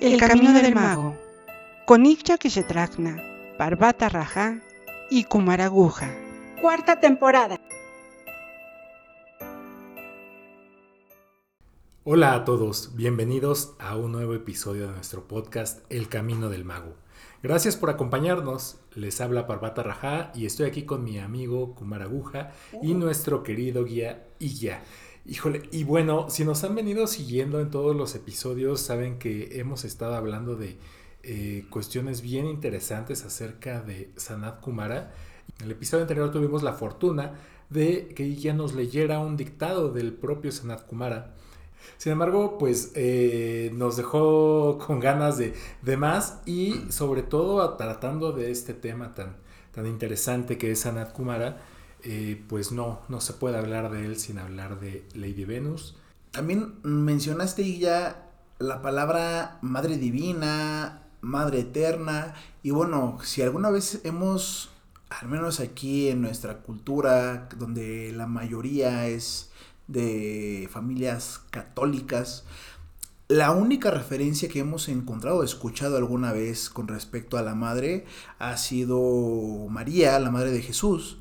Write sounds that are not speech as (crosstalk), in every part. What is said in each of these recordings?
El Camino del Mago, con Ipcha Kishetrakna, Parvata Raja y Kumaraguja. Cuarta temporada. Hola a todos, bienvenidos a un nuevo episodio de nuestro podcast El Camino del Mago. Gracias por acompañarnos. Les habla Parvata Raja y estoy aquí con mi amigo Kumaraguja y nuestro querido guía Iya. Híjole, y bueno, si nos han venido siguiendo en todos los episodios, saben que hemos estado hablando de eh, cuestiones bien interesantes acerca de Sanat Kumara. En el episodio anterior tuvimos la fortuna de que ella nos leyera un dictado del propio Sanat Kumara. Sin embargo, pues eh, nos dejó con ganas de, de, más y sobre todo tratando de este tema tan, tan interesante que es Sanat Kumara eh, pues no, no se puede hablar de él sin hablar de Lady Venus. También mencionaste ya la palabra Madre Divina, Madre Eterna, y bueno, si alguna vez hemos, al menos aquí en nuestra cultura, donde la mayoría es de familias católicas, la única referencia que hemos encontrado, escuchado alguna vez con respecto a la madre, ha sido María, la madre de Jesús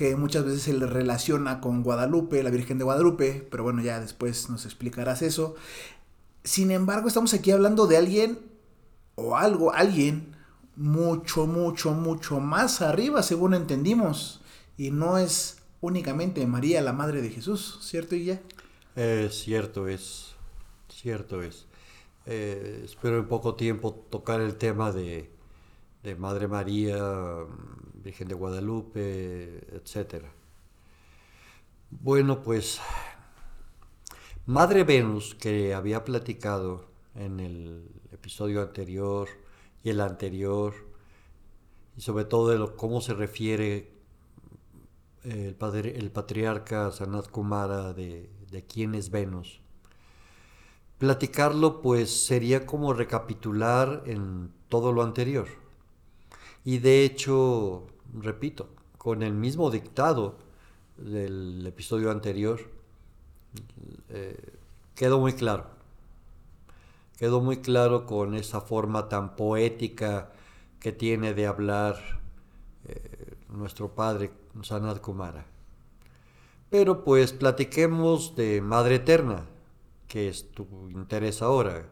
que muchas veces se le relaciona con Guadalupe, la Virgen de Guadalupe, pero bueno, ya después nos explicarás eso. Sin embargo, estamos aquí hablando de alguien o algo, alguien mucho, mucho, mucho más arriba, según entendimos, y no es únicamente María, la Madre de Jesús, ¿cierto, Illa? Eh, cierto es, cierto es. Eh, espero en poco tiempo tocar el tema de, de Madre María, Virgen de Guadalupe, etc. Bueno, pues Madre Venus, que había platicado en el episodio anterior y el anterior, y sobre todo de cómo se refiere el, padre, el patriarca Sanat Kumara de, de quién es Venus. Platicarlo pues sería como recapitular en todo lo anterior. Y de hecho, repito, con el mismo dictado del episodio anterior, eh, quedó muy claro. Quedó muy claro con esa forma tan poética que tiene de hablar eh, nuestro padre Sanat Kumara. Pero pues platiquemos de Madre Eterna, que es tu interés ahora.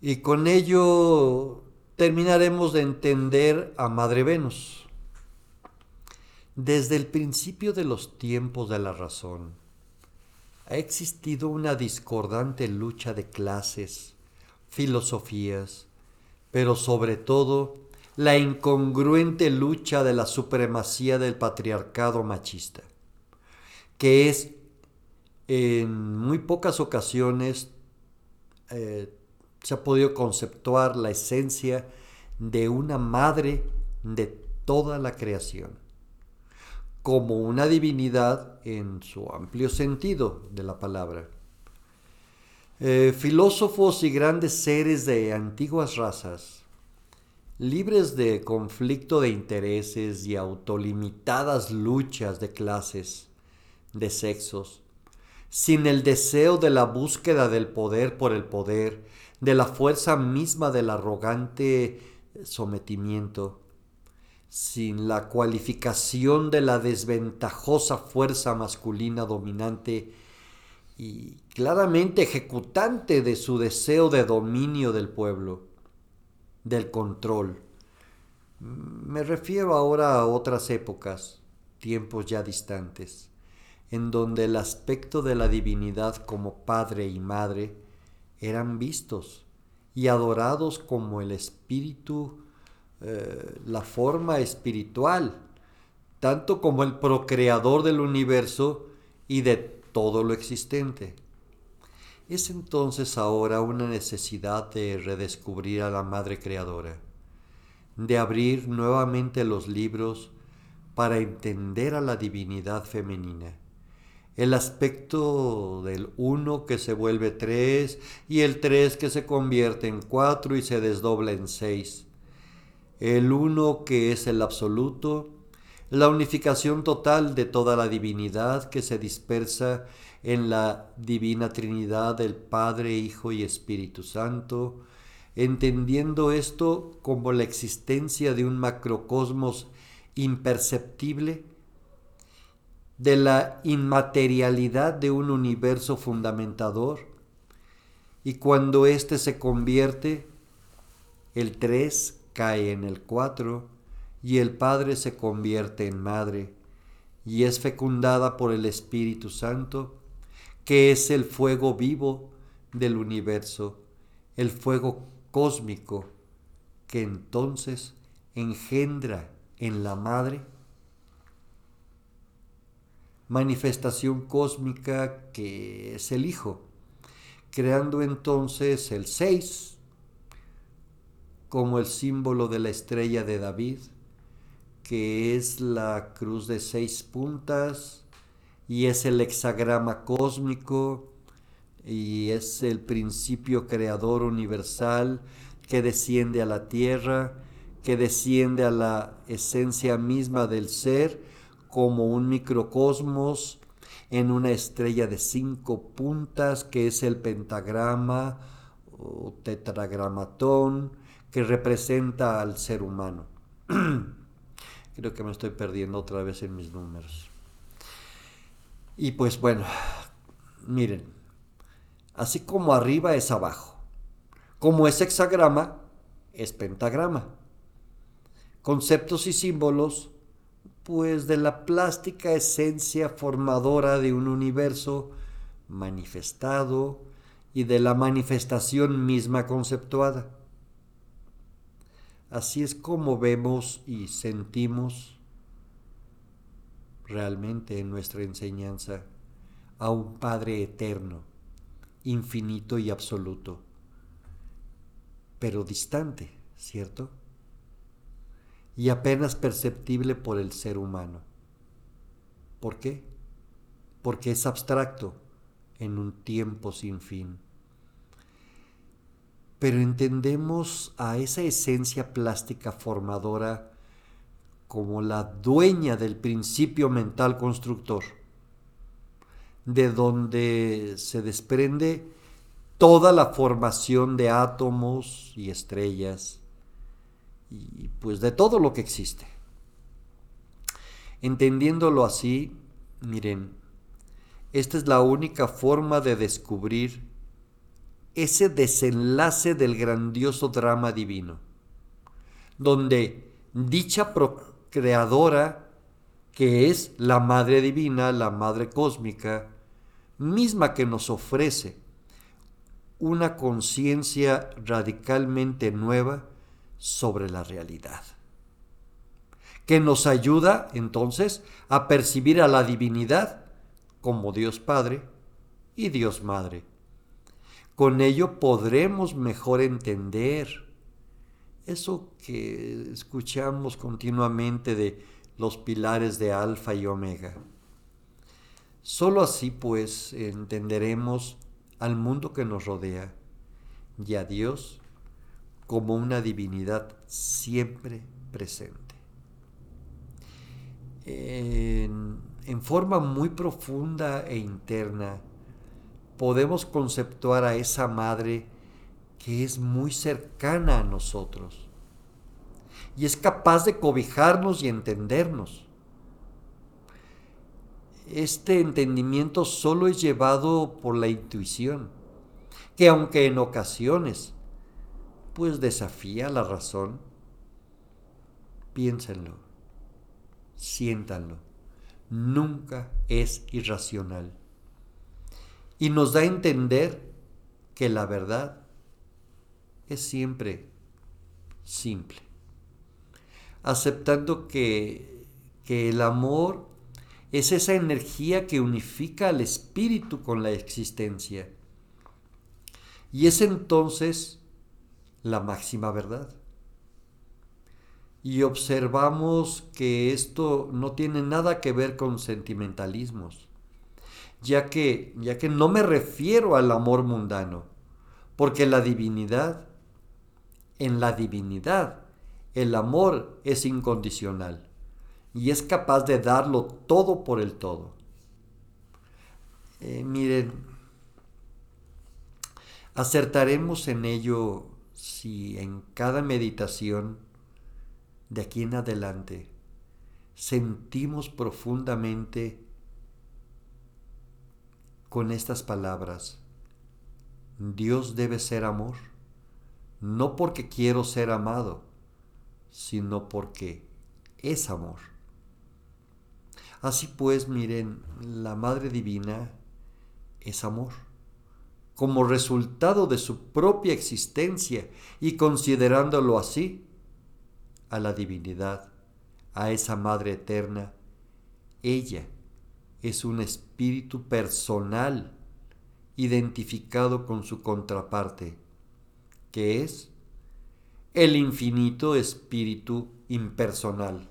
Y con ello terminaremos de entender a Madre Venus. Desde el principio de los tiempos de la razón, ha existido una discordante lucha de clases, filosofías, pero sobre todo la incongruente lucha de la supremacía del patriarcado machista, que es en muy pocas ocasiones eh, se ha podido conceptuar la esencia de una madre de toda la creación, como una divinidad en su amplio sentido de la palabra. Eh, filósofos y grandes seres de antiguas razas, libres de conflicto de intereses y autolimitadas luchas de clases, de sexos, sin el deseo de la búsqueda del poder por el poder, de la fuerza misma del arrogante sometimiento, sin la cualificación de la desventajosa fuerza masculina dominante y claramente ejecutante de su deseo de dominio del pueblo, del control. Me refiero ahora a otras épocas, tiempos ya distantes, en donde el aspecto de la divinidad como padre y madre eran vistos y adorados como el espíritu, eh, la forma espiritual, tanto como el procreador del universo y de todo lo existente. Es entonces ahora una necesidad de redescubrir a la Madre Creadora, de abrir nuevamente los libros para entender a la divinidad femenina el aspecto del 1 que se vuelve 3 y el 3 que se convierte en 4 y se desdobla en 6. El 1 que es el absoluto, la unificación total de toda la divinidad que se dispersa en la divina Trinidad del Padre, Hijo y Espíritu Santo, entendiendo esto como la existencia de un macrocosmos imperceptible, de la inmaterialidad de un universo fundamentador, y cuando éste se convierte, el 3 cae en el 4, y el Padre se convierte en Madre, y es fecundada por el Espíritu Santo, que es el fuego vivo del universo, el fuego cósmico, que entonces engendra en la Madre manifestación cósmica que es el Hijo, creando entonces el 6 como el símbolo de la estrella de David, que es la cruz de seis puntas y es el hexagrama cósmico y es el principio creador universal que desciende a la tierra, que desciende a la esencia misma del ser como un microcosmos en una estrella de cinco puntas que es el pentagrama o tetragramatón que representa al ser humano. (clears throat) Creo que me estoy perdiendo otra vez en mis números. Y pues bueno, miren, así como arriba es abajo, como es hexagrama, es pentagrama. Conceptos y símbolos, pues de la plástica esencia formadora de un universo manifestado y de la manifestación misma conceptuada. Así es como vemos y sentimos realmente en nuestra enseñanza a un Padre eterno, infinito y absoluto, pero distante, ¿cierto? Y apenas perceptible por el ser humano. ¿Por qué? Porque es abstracto en un tiempo sin fin pero entendemos a esa esencia plástica formadora como la dueña del principio mental constructor, de donde se desprende toda la formación de átomos y estrellas, y pues de todo lo que existe. Entendiéndolo así, miren, esta es la única forma de descubrir ese desenlace del grandioso drama divino, donde dicha procreadora, que es la Madre Divina, la Madre Cósmica, misma que nos ofrece una conciencia radicalmente nueva sobre la realidad, que nos ayuda entonces a percibir a la divinidad como Dios Padre y Dios Madre con ello podremos mejor entender eso que escuchamos continuamente de los pilares de alfa y omega. Solo así pues entenderemos al mundo que nos rodea y a Dios como una divinidad siempre presente. En, forma muy profunda e interna, podemos conceptuar a esa madre que es muy cercana a nosotros y es capaz de cobijarnos y entendernos. Este entendimiento solo es llevado por la intuición, que aunque en ocasiones pues desafía la razón, piénsenlo, siéntanlo, nunca es irracional. Y nos da a entender que la verdad es siempre simple, aceptando que, que el amor es esa energía que unifica al espíritu con la existencia. Y es entonces la máxima verdad. Y observamos que esto no tiene nada que ver con sentimentalismos ya que, ya que no me refiero al amor mundano, porque la divinidad, en la divinidad, el amor es incondicional y es capaz de darlo todo por el todo. Eh, miren, acertaremos en ello si en cada meditación de aquí en adelante sentimos profundamente con estas palabras, Dios debe ser amor, no porque quiero ser amado, sino porque es amor. Así pues, miren, la Madre Divina es amor. Como resultado de su propia existencia y considerándolo así, a la divinidad, a esa Madre Eterna, ella es un espíritu personal identificado con su contraparte, que es el infinito espíritu impersonal.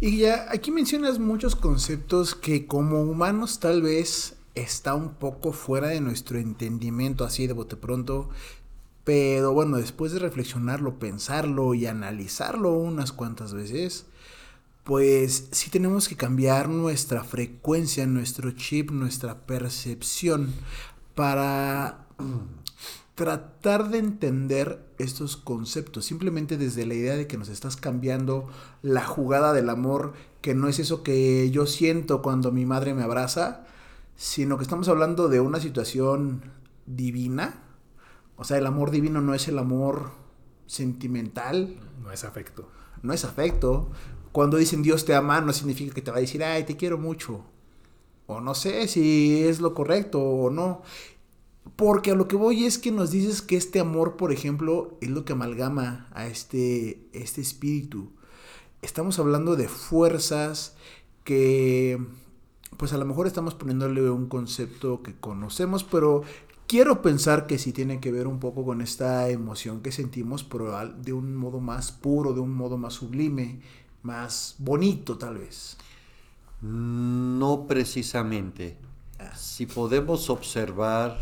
Y ya aquí mencionas muchos conceptos que como humanos tal vez está un poco fuera de nuestro entendimiento así de bote pronto. Pero bueno, después de reflexionarlo, pensarlo y analizarlo unas cuantas veces, pues sí tenemos que cambiar nuestra frecuencia, nuestro chip, nuestra percepción para (clears throat) tratar de entender estos conceptos, simplemente desde la idea de que nos estás cambiando la jugada del amor, que no es eso que yo siento cuando mi madre me abraza, sino que estamos hablando de una situación divina. O sea, el amor divino no es el amor sentimental. No es afecto. No es afecto. Cuando dicen Dios te ama, no significa que te va a decir, ay, te quiero mucho. O no sé si es lo correcto o no. Porque a lo que voy es que nos dices que este amor, por ejemplo, es lo que amalgama a este, este espíritu. Estamos hablando de fuerzas que, pues a lo mejor estamos poniéndole un concepto que conocemos, pero quiero pensar que sí tiene que ver un poco con esta emoción que sentimos, pero de un modo más puro, de un modo más sublime, más bonito tal vez. No precisamente. Ah. Si podemos observar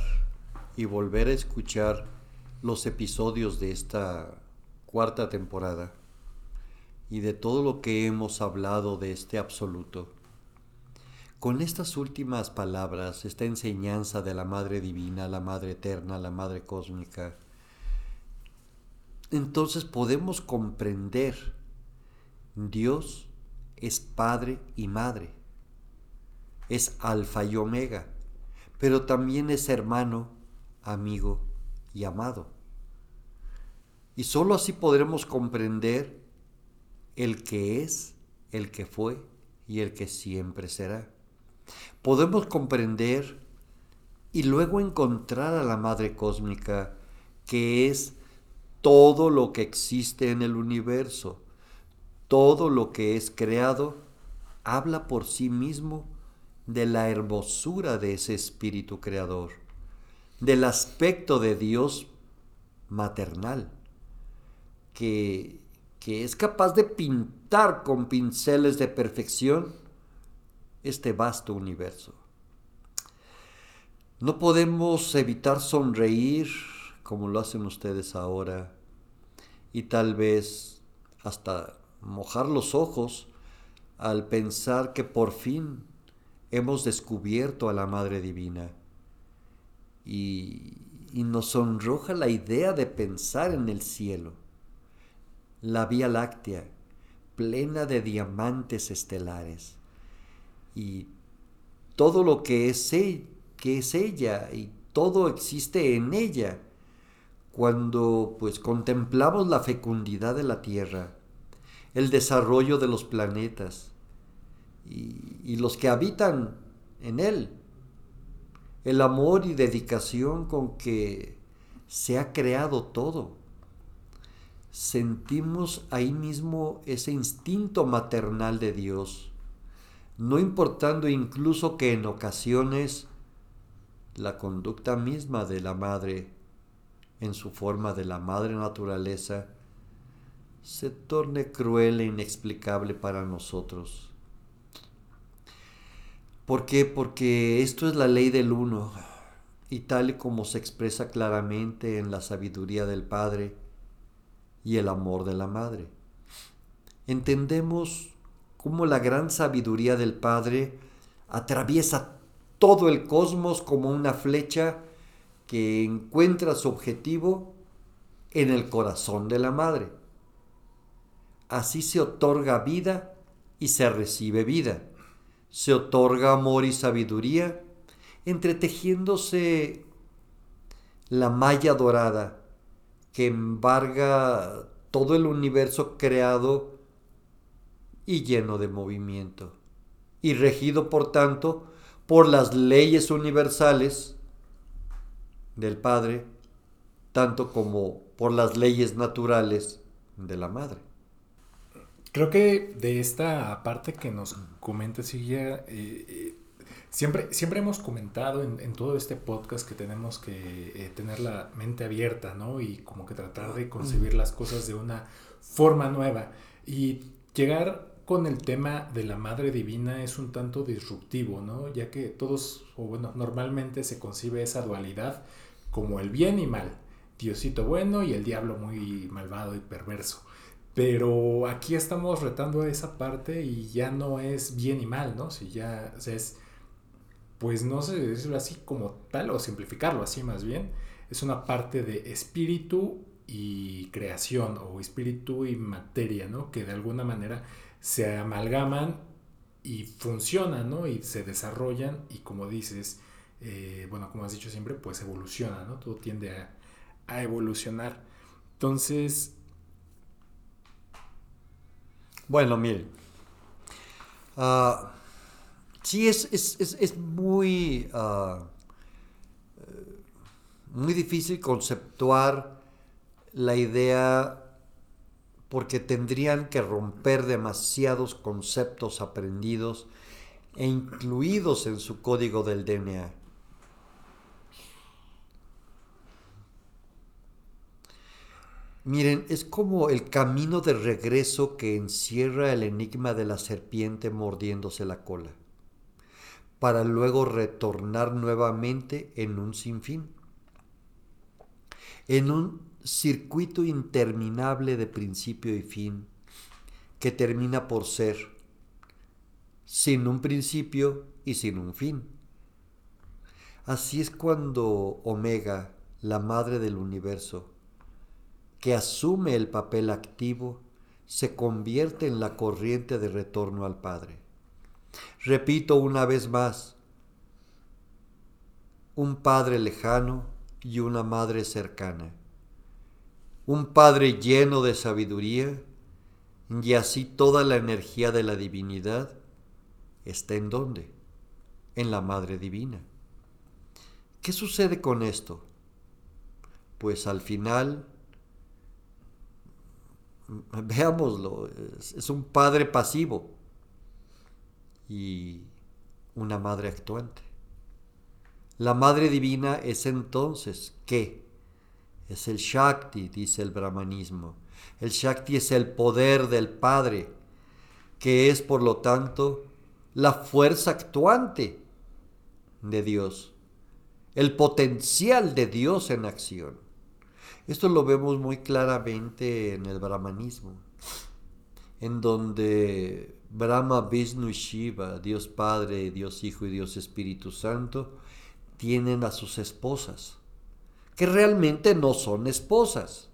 y volver a escuchar los episodios de esta cuarta temporada y de todo lo que hemos hablado de este absoluto. Con estas últimas palabras, esta enseñanza de la Madre Divina, la Madre Eterna, la Madre Cósmica, entonces podemos comprender Dios es Padre y Madre, es Alfa y Omega, pero también es hermano amigo y amado. Y sólo así podremos comprender el que es, el que fue y el que siempre será. Podemos comprender y luego encontrar a la Madre Cósmica, que es todo lo que existe en el universo, todo lo que es creado, habla por sí mismo de la hermosura de ese espíritu creador del aspecto de Dios maternal, que, que es capaz de pintar con pinceles de perfección este vasto universo. No podemos evitar sonreír como lo hacen ustedes ahora y tal vez hasta mojar los ojos al pensar que por fin hemos descubierto a la Madre Divina y, nos sonroja la idea de pensar en el cielo. La Vía Láctea, plena de diamantes estelares. Y todo lo que es, que es ella y todo existe en ella. Cuando pues contemplamos la fecundidad de la Tierra, el desarrollo de los planetas y, y los que habitan en él el amor y dedicación con que se ha creado todo. Sentimos ahí mismo ese instinto maternal de Dios, no importando incluso que en ocasiones la conducta misma de la madre, en su forma de la madre naturaleza, se torne cruel e inexplicable para nosotros. ¿Por qué? Porque esto es la ley del uno y tal y como se expresa claramente en la sabiduría del Padre y el amor de la Madre. entendemos cómo la gran sabiduría del Padre atraviesa todo el cosmos como una flecha que encuentra su objetivo en el corazón de la madre. Así se otorga vida y se recibe vida. Se otorga amor y sabiduría, entretejiéndose la malla dorada que embarga todo el universo creado y lleno de movimiento, y regido por tanto por las leyes universales del Padre, tanto como por las leyes naturales de la Madre. Creo que de esta parte que nos comenta Silvia, eh, eh, siempre, siempre hemos comentado en, todo este podcast que tenemos que eh, tener la mente abierta, ¿no? Y como que tratar de concebir las cosas de una forma nueva. Y llegar con el tema de la Madre Divina es un tanto disruptivo, ¿no? Ya que todos, o bueno, normalmente se concibe esa dualidad como el bien y mal, Diosito bueno y el diablo muy malvado y perverso. Pero aquí estamos retando esa parte y ya no es bien y mal, ¿no? Si ya es, pues no sé decirlo así como tal o simplificarlo así más bien, es una parte de espíritu y creación o espíritu y materia, ¿no? Que de alguna manera se amalgaman y funcionan, ¿no? Y se desarrollan y como dices, eh, bueno, como has dicho siempre, pues evoluciona, ¿no? Todo tiende a, evolucionar. Entonces... Bueno, miren. Uh, sí, es, muy, ah, muy difícil conceptuar la idea porque tendrían que romper demasiados conceptos aprendidos e incluidos en su código del DNA. Miren, es como el camino de regreso que encierra el enigma de la serpiente mordiéndose la cola, para luego retornar nuevamente en un sinfín, en un circuito interminable de principio y fin que termina por ser sin un principio y sin un fin. Así es cuando Omega, la madre del universo, que asume el papel activo, se convierte en la corriente de retorno al Padre. Repito una vez más, un Padre lejano y una Madre cercana un Padre lleno de sabiduría, y así toda la energía de la divinidad está en dónde? En la Madre Divina. ¿Qué sucede con esto? Pues al final, (laughs) veámoslo, es, un Padre pasivo y una Madre actuante. La Madre Divina es entonces, ¿qué? Es el Shakti, dice el brahmanismo. El Shakti es el poder del Padre, que es por lo tanto la fuerza actuante de Dios, el potencial de Dios en acción. Esto lo vemos muy claramente en el brahmanismo, en donde Brahma, Vishnu y Shiva, Dios Padre, Dios Hijo y Dios Espíritu Santo, tienen a sus esposas que realmente no son esposas,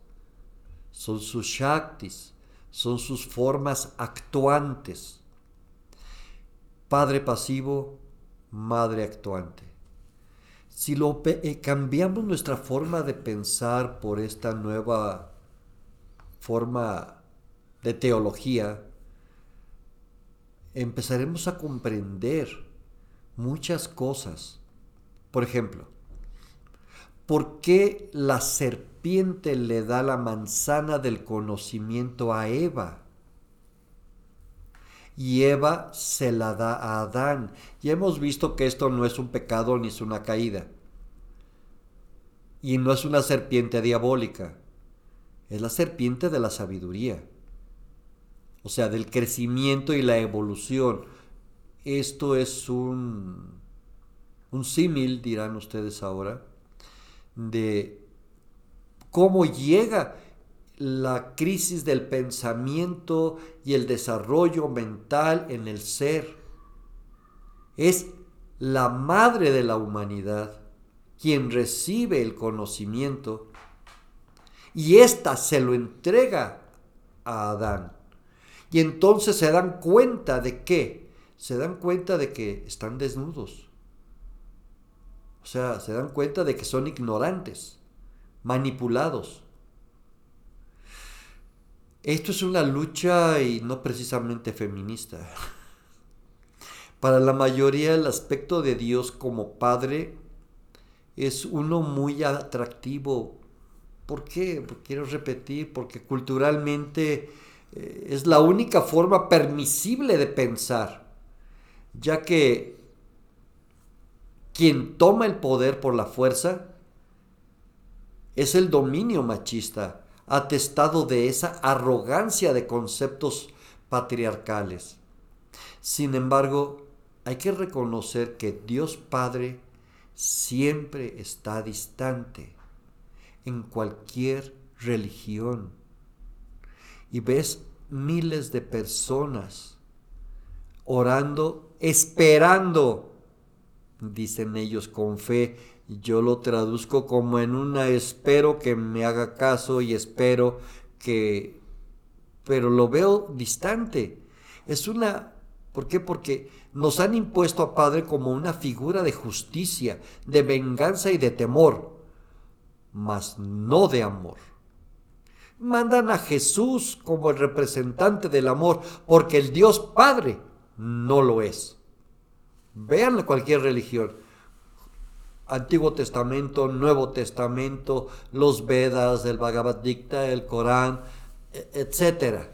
son sus shaktis, son sus formas actuantes. Padre pasivo, madre actuante. Si lo eh, cambiamos nuestra forma de pensar por esta nueva forma de teología, empezaremos a comprender muchas cosas. Por ejemplo, ¿Por qué la serpiente le da la manzana del conocimiento a Eva? Y Eva se la da a Adán. Ya hemos visto que esto no es un pecado ni es una caída. Y no es una serpiente diabólica. Es la serpiente de la sabiduría. O sea, del crecimiento y la evolución. Esto es un, un símil, dirán ustedes ahora, de cómo llega la crisis del pensamiento y el desarrollo mental en el ser. Es la madre de la humanidad quien recibe el conocimiento y ésta se lo entrega a Adán. Y entonces se dan cuenta de qué? Se dan cuenta de que están desnudos. Sea, se dan cuenta de que son ignorantes, manipulados. Esto es una lucha y no precisamente feminista. (laughs) Para la mayoría el aspecto de Dios como Padre es uno muy atractivo. ¿Por qué? Quiero repetir, porque culturalmente eh, es la única forma permisible de pensar, ya que quien toma el poder por la fuerza es el dominio machista, atestado de esa arrogancia de conceptos patriarcales. Sin embargo, hay que reconocer que Dios Padre siempre está distante en cualquier religión. Y ves miles de personas orando, esperando, dicen ellos con fe. Yo lo traduzco como en una espero que me haga caso y espero que... Pero lo veo distante. Es una ¿Por qué? Porque nos han impuesto a Padre como una figura de justicia, de venganza y de temor, mas no de amor. Mandan a Jesús como el representante del amor, porque el Dios Padre no lo es. Vean cualquier religión. Antiguo Testamento, Nuevo Testamento, los Vedas, el Bhagavad Gita, el Corán, e-, etcétera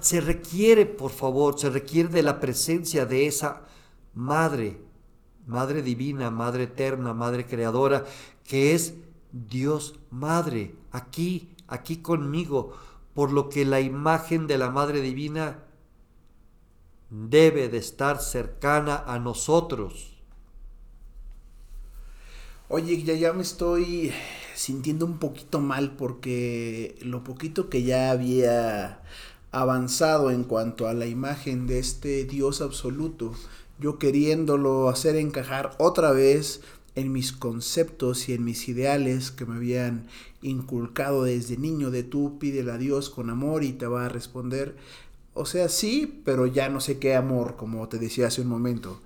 se requiere, por favor, se requiere de la presencia de esa madre, madre divina, madre eterna, madre creadora, que es Dios Madre, aquí, aquí conmigo, por lo que la imagen de la Madre Divina debe de estar cercana a nosotros. Oye, ya, ya me estoy sintiendo un poquito mal porque lo poquito que ya había avanzado en cuanto a la imagen de este Dios absoluto, yo queriéndolo hacer encajar otra vez en mis conceptos y en mis ideales que me habían inculcado desde niño de tú pídele a Dios con amor y te va a responder. O sea, sí, pero ya no sé qué amor, como te decía hace un momento.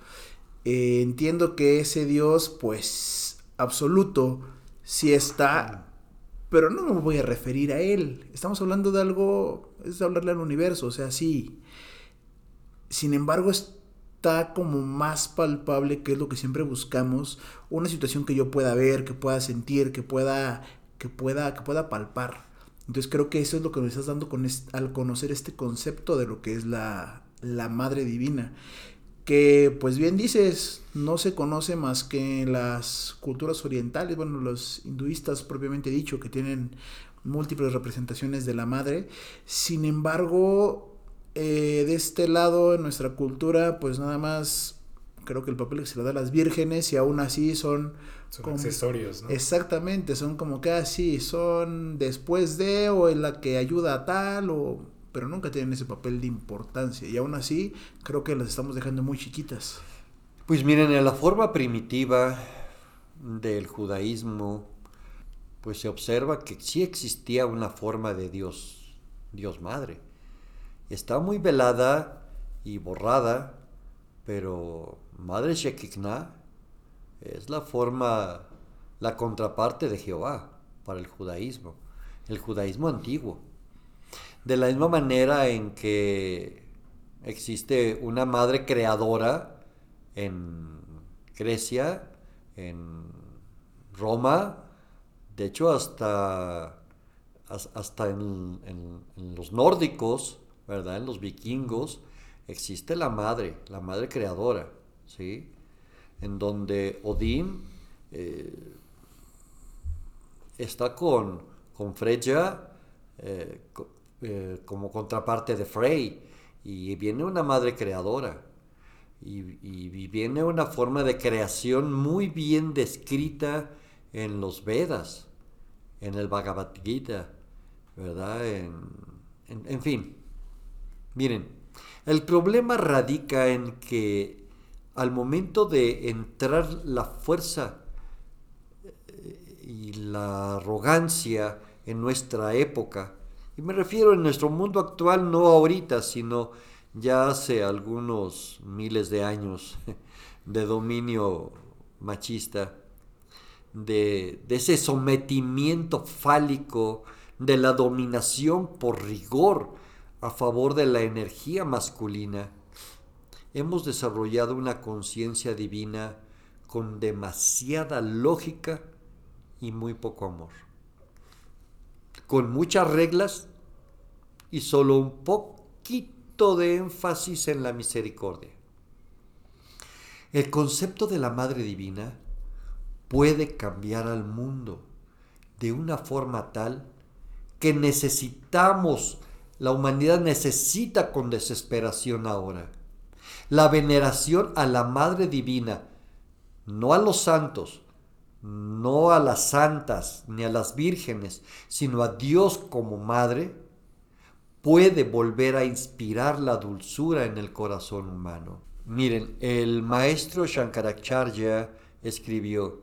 Eh, entiendo que ese Dios, pues, absoluto, sí está, pero no me voy a referir a Él. Estamos hablando de algo es hablarle al universo, o sea, sí. Sin embargo, está como más palpable, que es lo que siempre buscamos, una situación que yo pueda ver, que pueda sentir, que pueda, que pueda, que pueda palpar. Entonces creo que eso es lo que nos estás dando con al conocer este concepto de lo que es la, la Madre Divina. Que pues bien dices, no se conoce más que en las culturas orientales, bueno, los hinduistas propiamente dicho, que tienen múltiples representaciones de la madre. Sin embargo, eh, de este lado, en nuestra cultura, pues nada más creo que el papel que se le da a las vírgenes y aún así son... Son accesorios, ¿no? Exactamente, son como que así, son después de o en la que ayuda a tal o... Pero nunca tienen ese papel de importancia y aún así creo que las estamos dejando muy chiquitas. Pues miren, en la forma primitiva del judaísmo, pues se observa que sí existía una forma de Dios, Dios Madre. Está muy velada y borrada, pero Madre Shekikna es la forma, la contraparte de Jehová para el judaísmo, el judaísmo antiguo. De la misma manera en que existe una madre creadora en Grecia, en Roma, de hecho, hasta, hasta en, los nórdicos, ¿verdad? En los vikingos, existe la madre, la madre creadora, ¿sí? En donde Odín eh, está con, con Freya eh, eh, como contraparte de Frey, y viene una madre creadora. Y, viene una forma de creación muy bien descrita en los Vedas en el Bhagavad Gita, ¿verdad? En, fin, miren, el problema radica en que al momento de entrar la fuerza eh, y la arrogancia en nuestra época, y me refiero en nuestro mundo actual, no ahorita, sino ya hace algunos miles de años (laughs) de dominio machista, de, ese sometimiento fálico, de la dominación por rigor a favor de la energía masculina, hemos desarrollado una conciencia divina con demasiada lógica y muy poco amor, con muchas reglas y solo un poquito de énfasis en la misericordia. El concepto de la Madre Divina puede cambiar al mundo de una forma tal que necesitamos, la humanidad necesita con desesperación ahora. La veneración a la Madre Divina, no a los santos, no a las santas ni a las vírgenes, sino a Dios como Madre, puede volver a inspirar la dulzura en el corazón humano. Miren, el maestro Shankaracharya escribió,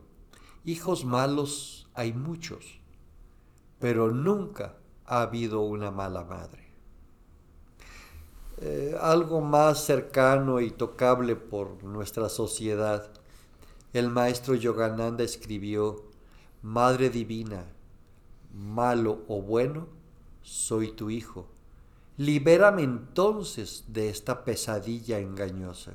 Hijos malos hay muchos, pero nunca ha habido una mala madre. Eh, algo más cercano y tocable por nuestra sociedad, el maestro Yogananda escribió, Madre Divina, malo o bueno, soy tu hijo. Libérame entonces de esta pesadilla engañosa.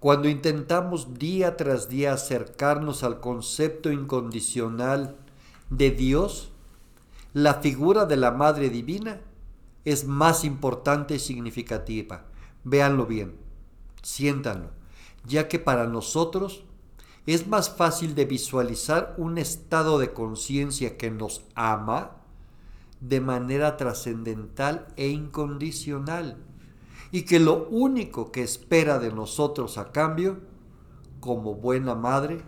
Cuando intentamos día tras día acercarnos al concepto incondicional de Dios, la figura de la Madre Divina es más importante y significativa. Véanlo bien, siéntanlo, ya que para nosotros es más fácil de visualizar un estado de conciencia que nos ama de manera trascendental e incondicional y que lo único que espera de nosotros a cambio, como buena madre,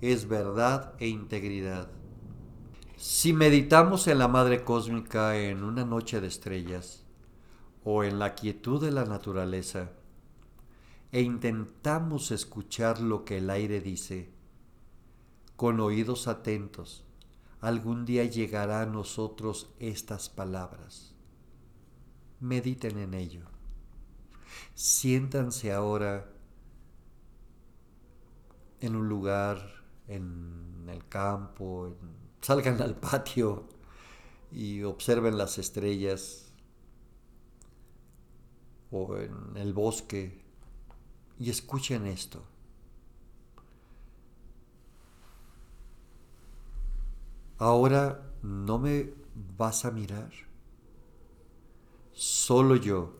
es verdad e integridad. Si meditamos en la Madre Cósmica en una noche de estrellas o en la quietud de la naturaleza e intentamos escuchar lo que el aire dice, con oídos atentos, algún día llegará a nosotros estas palabras mediten en ello. Siéntanse ahora en un lugar, en el campo, salgan al patio y observen las estrellas o en el bosque y escuchen esto. Ahora no me vas a mirar. Solo yo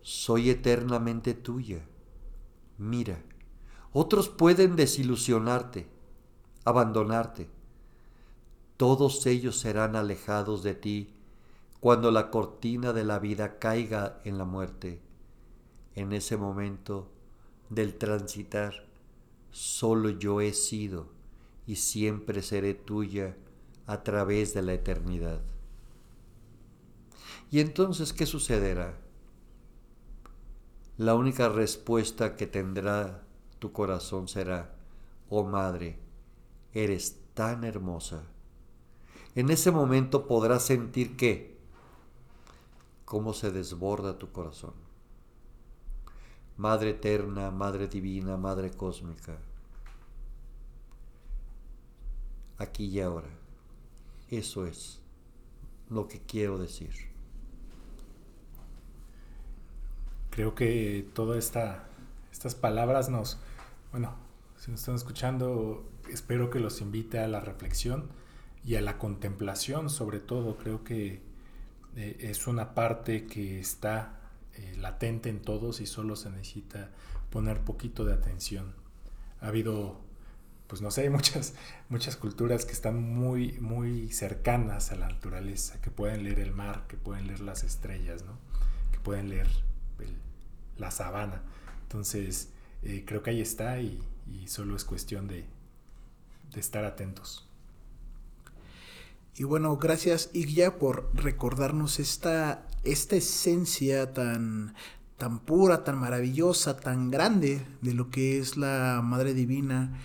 soy eternamente tuya. Mira, otros pueden desilusionarte, abandonarte. Todos ellos serán alejados de ti cuando la cortina de la vida caiga en la muerte. En ese momento del transitar, solo yo he sido y siempre seré tuya a través de la eternidad. ¿Y entonces qué sucederá? La única respuesta que tendrá tu corazón será, oh Madre, eres tan hermosa. En ese momento podrás sentir que, cómo se desborda tu corazón. Madre eterna, Madre divina, Madre cósmica. Aquí y ahora. Eso es lo que quiero decir. creo que todas esta, estas palabras nos, bueno, si nos están escuchando, espero que los invite a la reflexión y a la contemplación, sobre todo. Creo que eh, es una parte que está eh, latente en todos y solo se necesita poner poquito de atención. Ha habido, pues no sé, (laughs) muchas, muchas culturas que están muy, muy cercanas a la naturaleza, que pueden leer el mar, que pueden leer las estrellas, ¿no? que pueden leer la sabana. Entonces, eh, creo que ahí está y, solo es cuestión de, estar atentos. Y bueno, gracias Igya por recordarnos esta, esta esencia tan, tan pura, tan maravillosa, tan grande de lo que es la Madre Divina.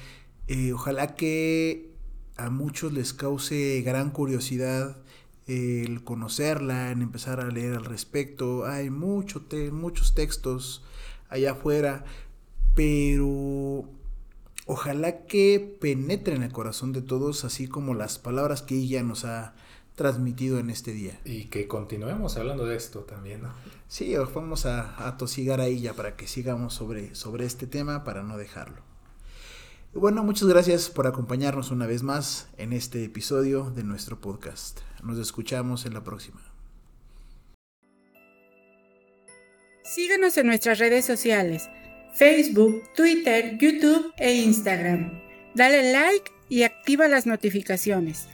Eh, ojalá que a muchos les cause gran curiosidad el conocerla, en empezar a leer al respecto. Hay mucho muchos textos allá afuera, pero ojalá que penetre en el corazón de todos, así como las palabras que ella nos ha transmitido en este día. Y que continuemos hablando de esto también, ¿no? Sí, vamos a, a tosigar a ella para que sigamos sobre, sobre este tema, para no dejarlo. Bueno, muchas gracias por acompañarnos una vez más en este episodio de nuestro podcast. Nos escuchamos en la próxima. Síguenos en nuestras redes sociales, Facebook, Twitter, YouTube e Instagram. Dale like y activa las notificaciones.